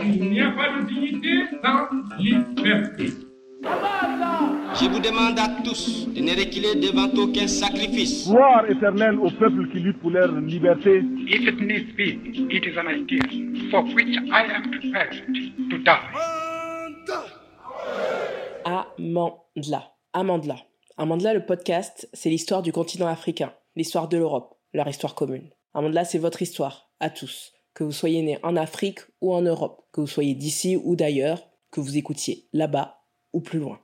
Il n'y a pas de dignité sans liberté. Je vous demande à tous de ne reculer devant aucun sacrifice. Gloire éternelle au peuple qui lutte pour leur liberté. If it needs be, it is an idea for which I am prepared to die. Amandla. Amandla. Amandla, le podcast, c'est l'histoire du continent africain, l'histoire de l'Europe, leur histoire commune. Amandla, c'est votre histoire, à tous. Que vous soyez né en Afrique ou en Europe, que vous soyez d'ici ou d'ailleurs, que vous écoutiez là-bas ou plus loin.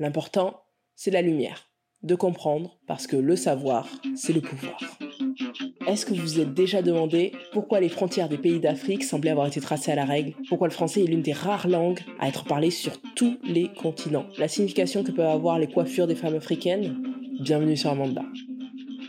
L'important, c'est la lumière, de comprendre, parce que le savoir, c'est le pouvoir. Est-ce que vous vous êtes déjà demandé pourquoi les frontières des pays d'Afrique semblaient avoir été tracées à la règle? Pourquoi le français est l'une des rares langues à être parlée sur tous les continents? La signification que peuvent avoir les coiffures des femmes africaines? Bienvenue sur Amanda.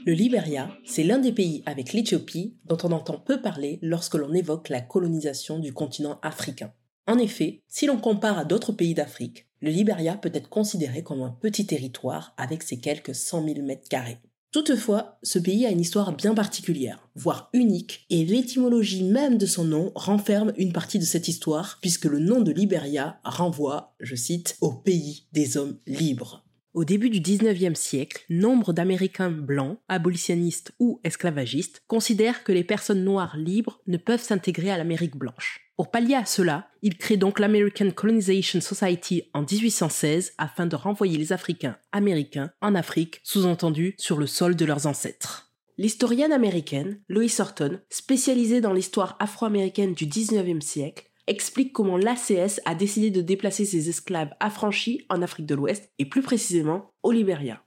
Le Liberia, c'est l'un des pays avec l'Éthiopie dont on entend peu parler lorsque l'on évoque la colonisation du continent africain. En effet, si l'on compare à d'autres pays d'Afrique, le Liberia peut être considéré comme un petit territoire avec ses quelques 100 000 mètres carrés. Toutefois, ce pays a une histoire bien particulière, voire unique, et l'étymologie même de son nom renferme une partie de cette histoire, puisque le nom de Liberia renvoie, je cite, au pays des hommes libres. Au début du 19e siècle, nombre d'Américains blancs, abolitionnistes ou esclavagistes, considèrent que les personnes noires libres ne peuvent s'intégrer à l'Amérique blanche. Pour pallier à cela, ils créent donc l'American Colonization Society en 1816 afin de renvoyer les Africains américains en Afrique, sous-entendu sur le sol de leurs ancêtres. L'historienne américaine Lois Horton, spécialisée dans l'histoire afro-américaine du 19e siècle, explique comment l'ACS a décidé de déplacer ses esclaves affranchis en Afrique de l'Ouest et plus précisément au Liberia.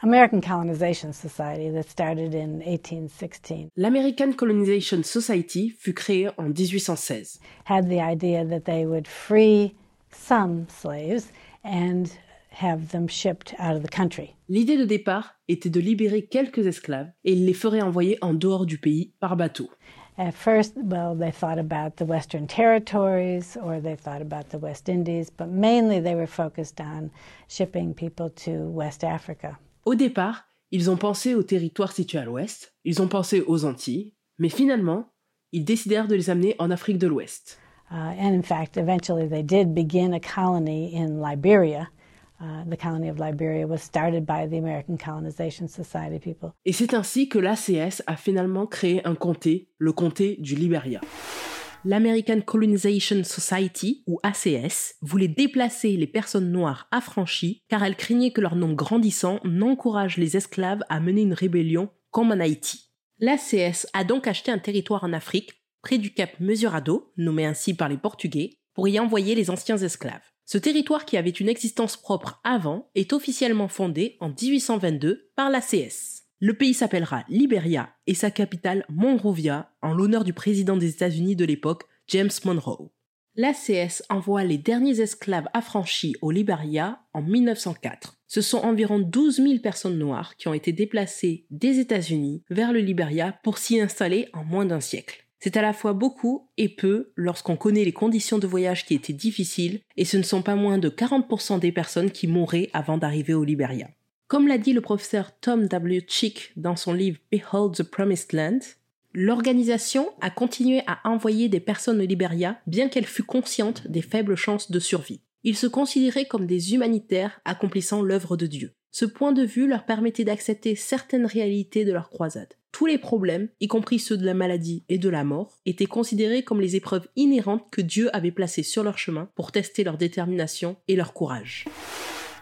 American Colonization Society that started in 1816 L'American Colonization Society fut créée en 1816. had the idea that they would free some slaves and have them shipped out of the country. L'idée de départ était de libérer quelques esclaves et ils les feraient envoyer en dehors du pays par bateau. At first, well, they thought about the Western Territories or they thought about the West Indies, but mainly they were focused on shipping people to West Africa. Au départ, ils ont pensé aux territoires situés à l'ouest, ils ont pensé aux Antilles, mais finalement, ils décidèrent de les amener en Afrique de l'Ouest. Uh, and in fact, eventually they did begin a colony in Liberia. Uh, the colony of Liberia was started by the American Colonization Society people. Et c'est ainsi que l'ACS a finalement créé un comté, le comté du Liberia. L'American Colonization Society, ou ACS, voulait déplacer les personnes noires affranchies car elle craignait que leur nombre grandissant n'encourage les esclaves à mener une rébellion comme en Haïti. L'ACS a donc acheté un territoire en Afrique, près du cap Mesurado, nommé ainsi par les Portugais, pour y envoyer les anciens esclaves. Ce territoire qui avait une existence propre avant est officiellement fondé en 1822 par l'ACS. Le pays s'appellera Liberia et sa capitale Monrovia en l'honneur du président des États-Unis de l'époque, James Monroe. L'ACS envoie les derniers esclaves affranchis au Liberia en 1904. Ce sont environ 12 000 personnes noires qui ont été déplacées des États-Unis vers le Liberia pour s'y installer en moins d'un siècle. C'est à la fois beaucoup et peu lorsqu'on connaît les conditions de voyage qui étaient difficiles et ce ne sont pas moins de 40% des personnes qui mourraient avant d'arriver au Liberia. Comme l'a dit le professeur Tom W. Chick dans son livre Behold the Promised Land, l'organisation a continué à envoyer des personnes au Liberia bien qu'elle fût consciente des faibles chances de survie. Ils se considéraient comme des humanitaires accomplissant l'œuvre de Dieu. Ce point de vue leur permettait d'accepter certaines réalités de leur croisade. Tous les problèmes, y compris ceux de la maladie et de la mort, étaient considérés comme les épreuves inhérentes que Dieu avait placées sur leur chemin pour tester leur détermination et leur courage.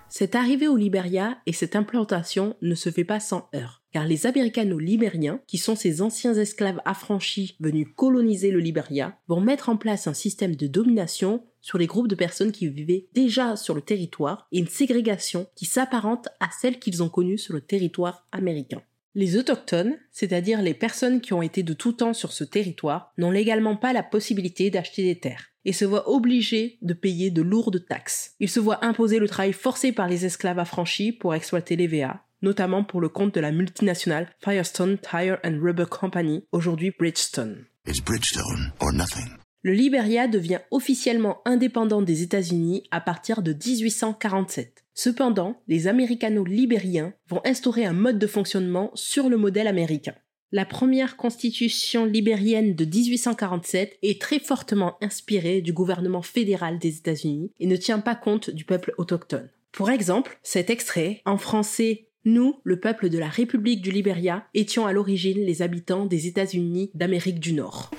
Cette arrivée au Liberia et cette implantation ne se fait pas sans heurts, car les Américano-Libériens, qui sont ces anciens esclaves affranchis venus coloniser le Liberia, vont mettre en place un système de domination sur les groupes de personnes qui vivaient déjà sur le territoire et une ségrégation qui s'apparente à celle qu'ils ont connue sur le territoire américain. Les autochtones, c'est-à-dire les personnes qui ont été de tout temps sur ce territoire, n'ont légalement pas la possibilité d'acheter des terres et se voient obligés de payer de lourdes taxes. Ils se voient imposer le travail forcé par les esclaves affranchis pour exploiter les VA, notamment pour le compte de la multinationale Firestone Tire and Rubber Company, aujourd'hui Bridgestone. It's Bridgestone or nothing? Le Liberia devient officiellement indépendant des États-Unis à partir de 1847. Cependant, les Américano-libériens vont instaurer un mode de fonctionnement sur le modèle américain. La première constitution libérienne de 1847 est très fortement inspirée du gouvernement fédéral des États-Unis et ne tient pas compte du peuple autochtone. Pour exemple, cet extrait, en français nous, le peuple de la République du Libéria, étions à l'origine les habitants des États-Unis d'Amérique du Nord.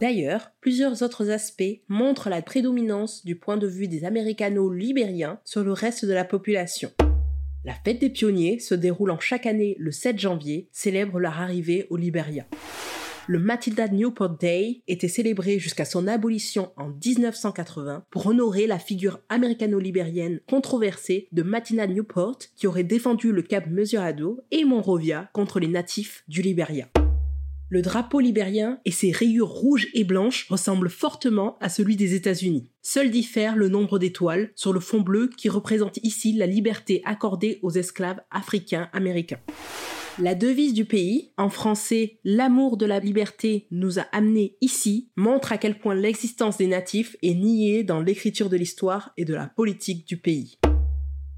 D'ailleurs, plusieurs autres aspects montrent la prédominance du point de vue des Américano-libériens sur le reste de la population. La fête des pionniers, se déroulant chaque année le 7 janvier, célèbre leur arrivée au Liberia. Le Matilda Newport Day était célébré jusqu'à son abolition en 1980 pour honorer la figure américano-libérienne controversée de Matilda Newport qui aurait défendu le Cap Mesurado et Monrovia contre les natifs du Liberia. Le drapeau libérien et ses rayures rouges et blanches ressemblent fortement à celui des États-Unis. Seul diffère le nombre d'étoiles sur le fond bleu qui représente ici la liberté accordée aux esclaves africains américains. La devise du pays, en français L'amour de la liberté nous a amenés ici, montre à quel point l'existence des natifs est niée dans l'écriture de l'histoire et de la politique du pays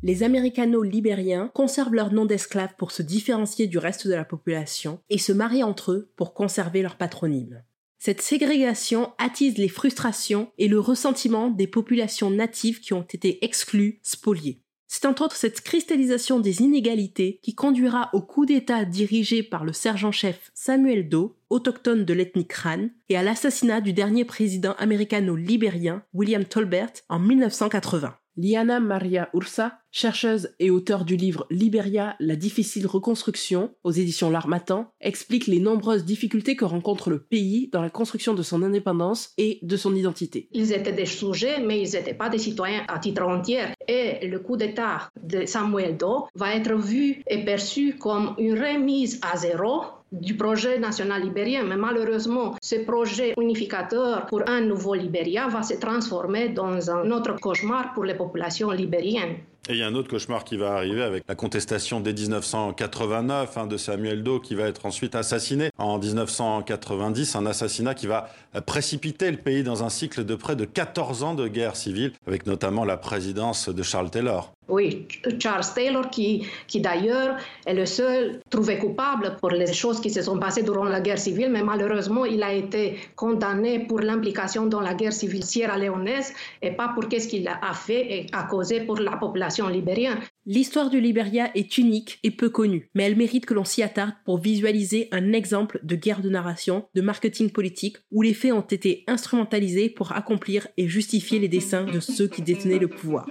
les Américano-libériens conservent leur nom d'esclaves pour se différencier du reste de la population et se marient entre eux pour conserver leur patronyme. Cette ségrégation attise les frustrations et le ressentiment des populations natives qui ont été exclues, spoliées. C'est entre autres cette cristallisation des inégalités qui conduira au coup d'État dirigé par le sergent-chef Samuel Doe, autochtone de l'ethnie Kran, et à l'assassinat du dernier président américano-libérien William Tolbert en 1980. Liana Maria Ursa, chercheuse et auteure du livre Liberia, la difficile reconstruction aux éditions L'Armatan, explique les nombreuses difficultés que rencontre le pays dans la construction de son indépendance et de son identité. Ils étaient des sujets, mais ils n'étaient pas des citoyens à titre entier. Et le coup d'État de Samuel Doe va être vu et perçu comme une remise à zéro du projet national libérien, mais malheureusement, ce projet unificateur pour un nouveau Libéria va se transformer dans un autre cauchemar pour les populations libériennes. Et il y a un autre cauchemar qui va arriver avec la contestation dès 1989 hein, de Samuel Doe qui va être ensuite assassiné en 1990, un assassinat qui va précipiter le pays dans un cycle de près de 14 ans de guerre civile, avec notamment la présidence de Charles Taylor. Oui, Charles Taylor, qui, d'ailleurs est le seul trouvé coupable pour les choses qui se sont passées durant la guerre civile, mais malheureusement, il a été condamné pour l'implication dans la guerre civile sierra-léonaise et pas pour qu'est-ce qu'il a fait et a causé pour la population libérienne. L'histoire du Liberia est unique et peu connue, mais elle mérite que l'on s'y attarde pour visualiser un exemple de guerre de narration, de marketing politique, où les faits ont été instrumentalisés pour accomplir et justifier les desseins de ceux qui détenaient le pouvoir.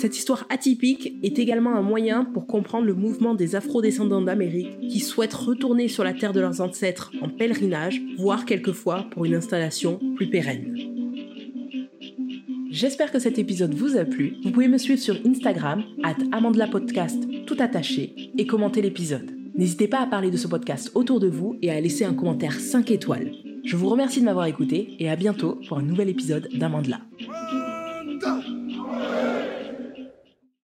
Cette histoire atypique est également un moyen pour comprendre le mouvement des afro-descendants d'Amérique qui souhaitent retourner sur la terre de leurs ancêtres en pèlerinage, voire quelquefois pour une installation plus pérenne. J'espère que cet épisode vous a plu. Vous pouvez me suivre sur Instagram, at Podcast, tout attaché, et commenter l'épisode. N'hésitez pas à parler de ce podcast autour de vous et à laisser un commentaire 5 étoiles. Je vous remercie de m'avoir écouté et à bientôt pour un nouvel épisode d'Amandla.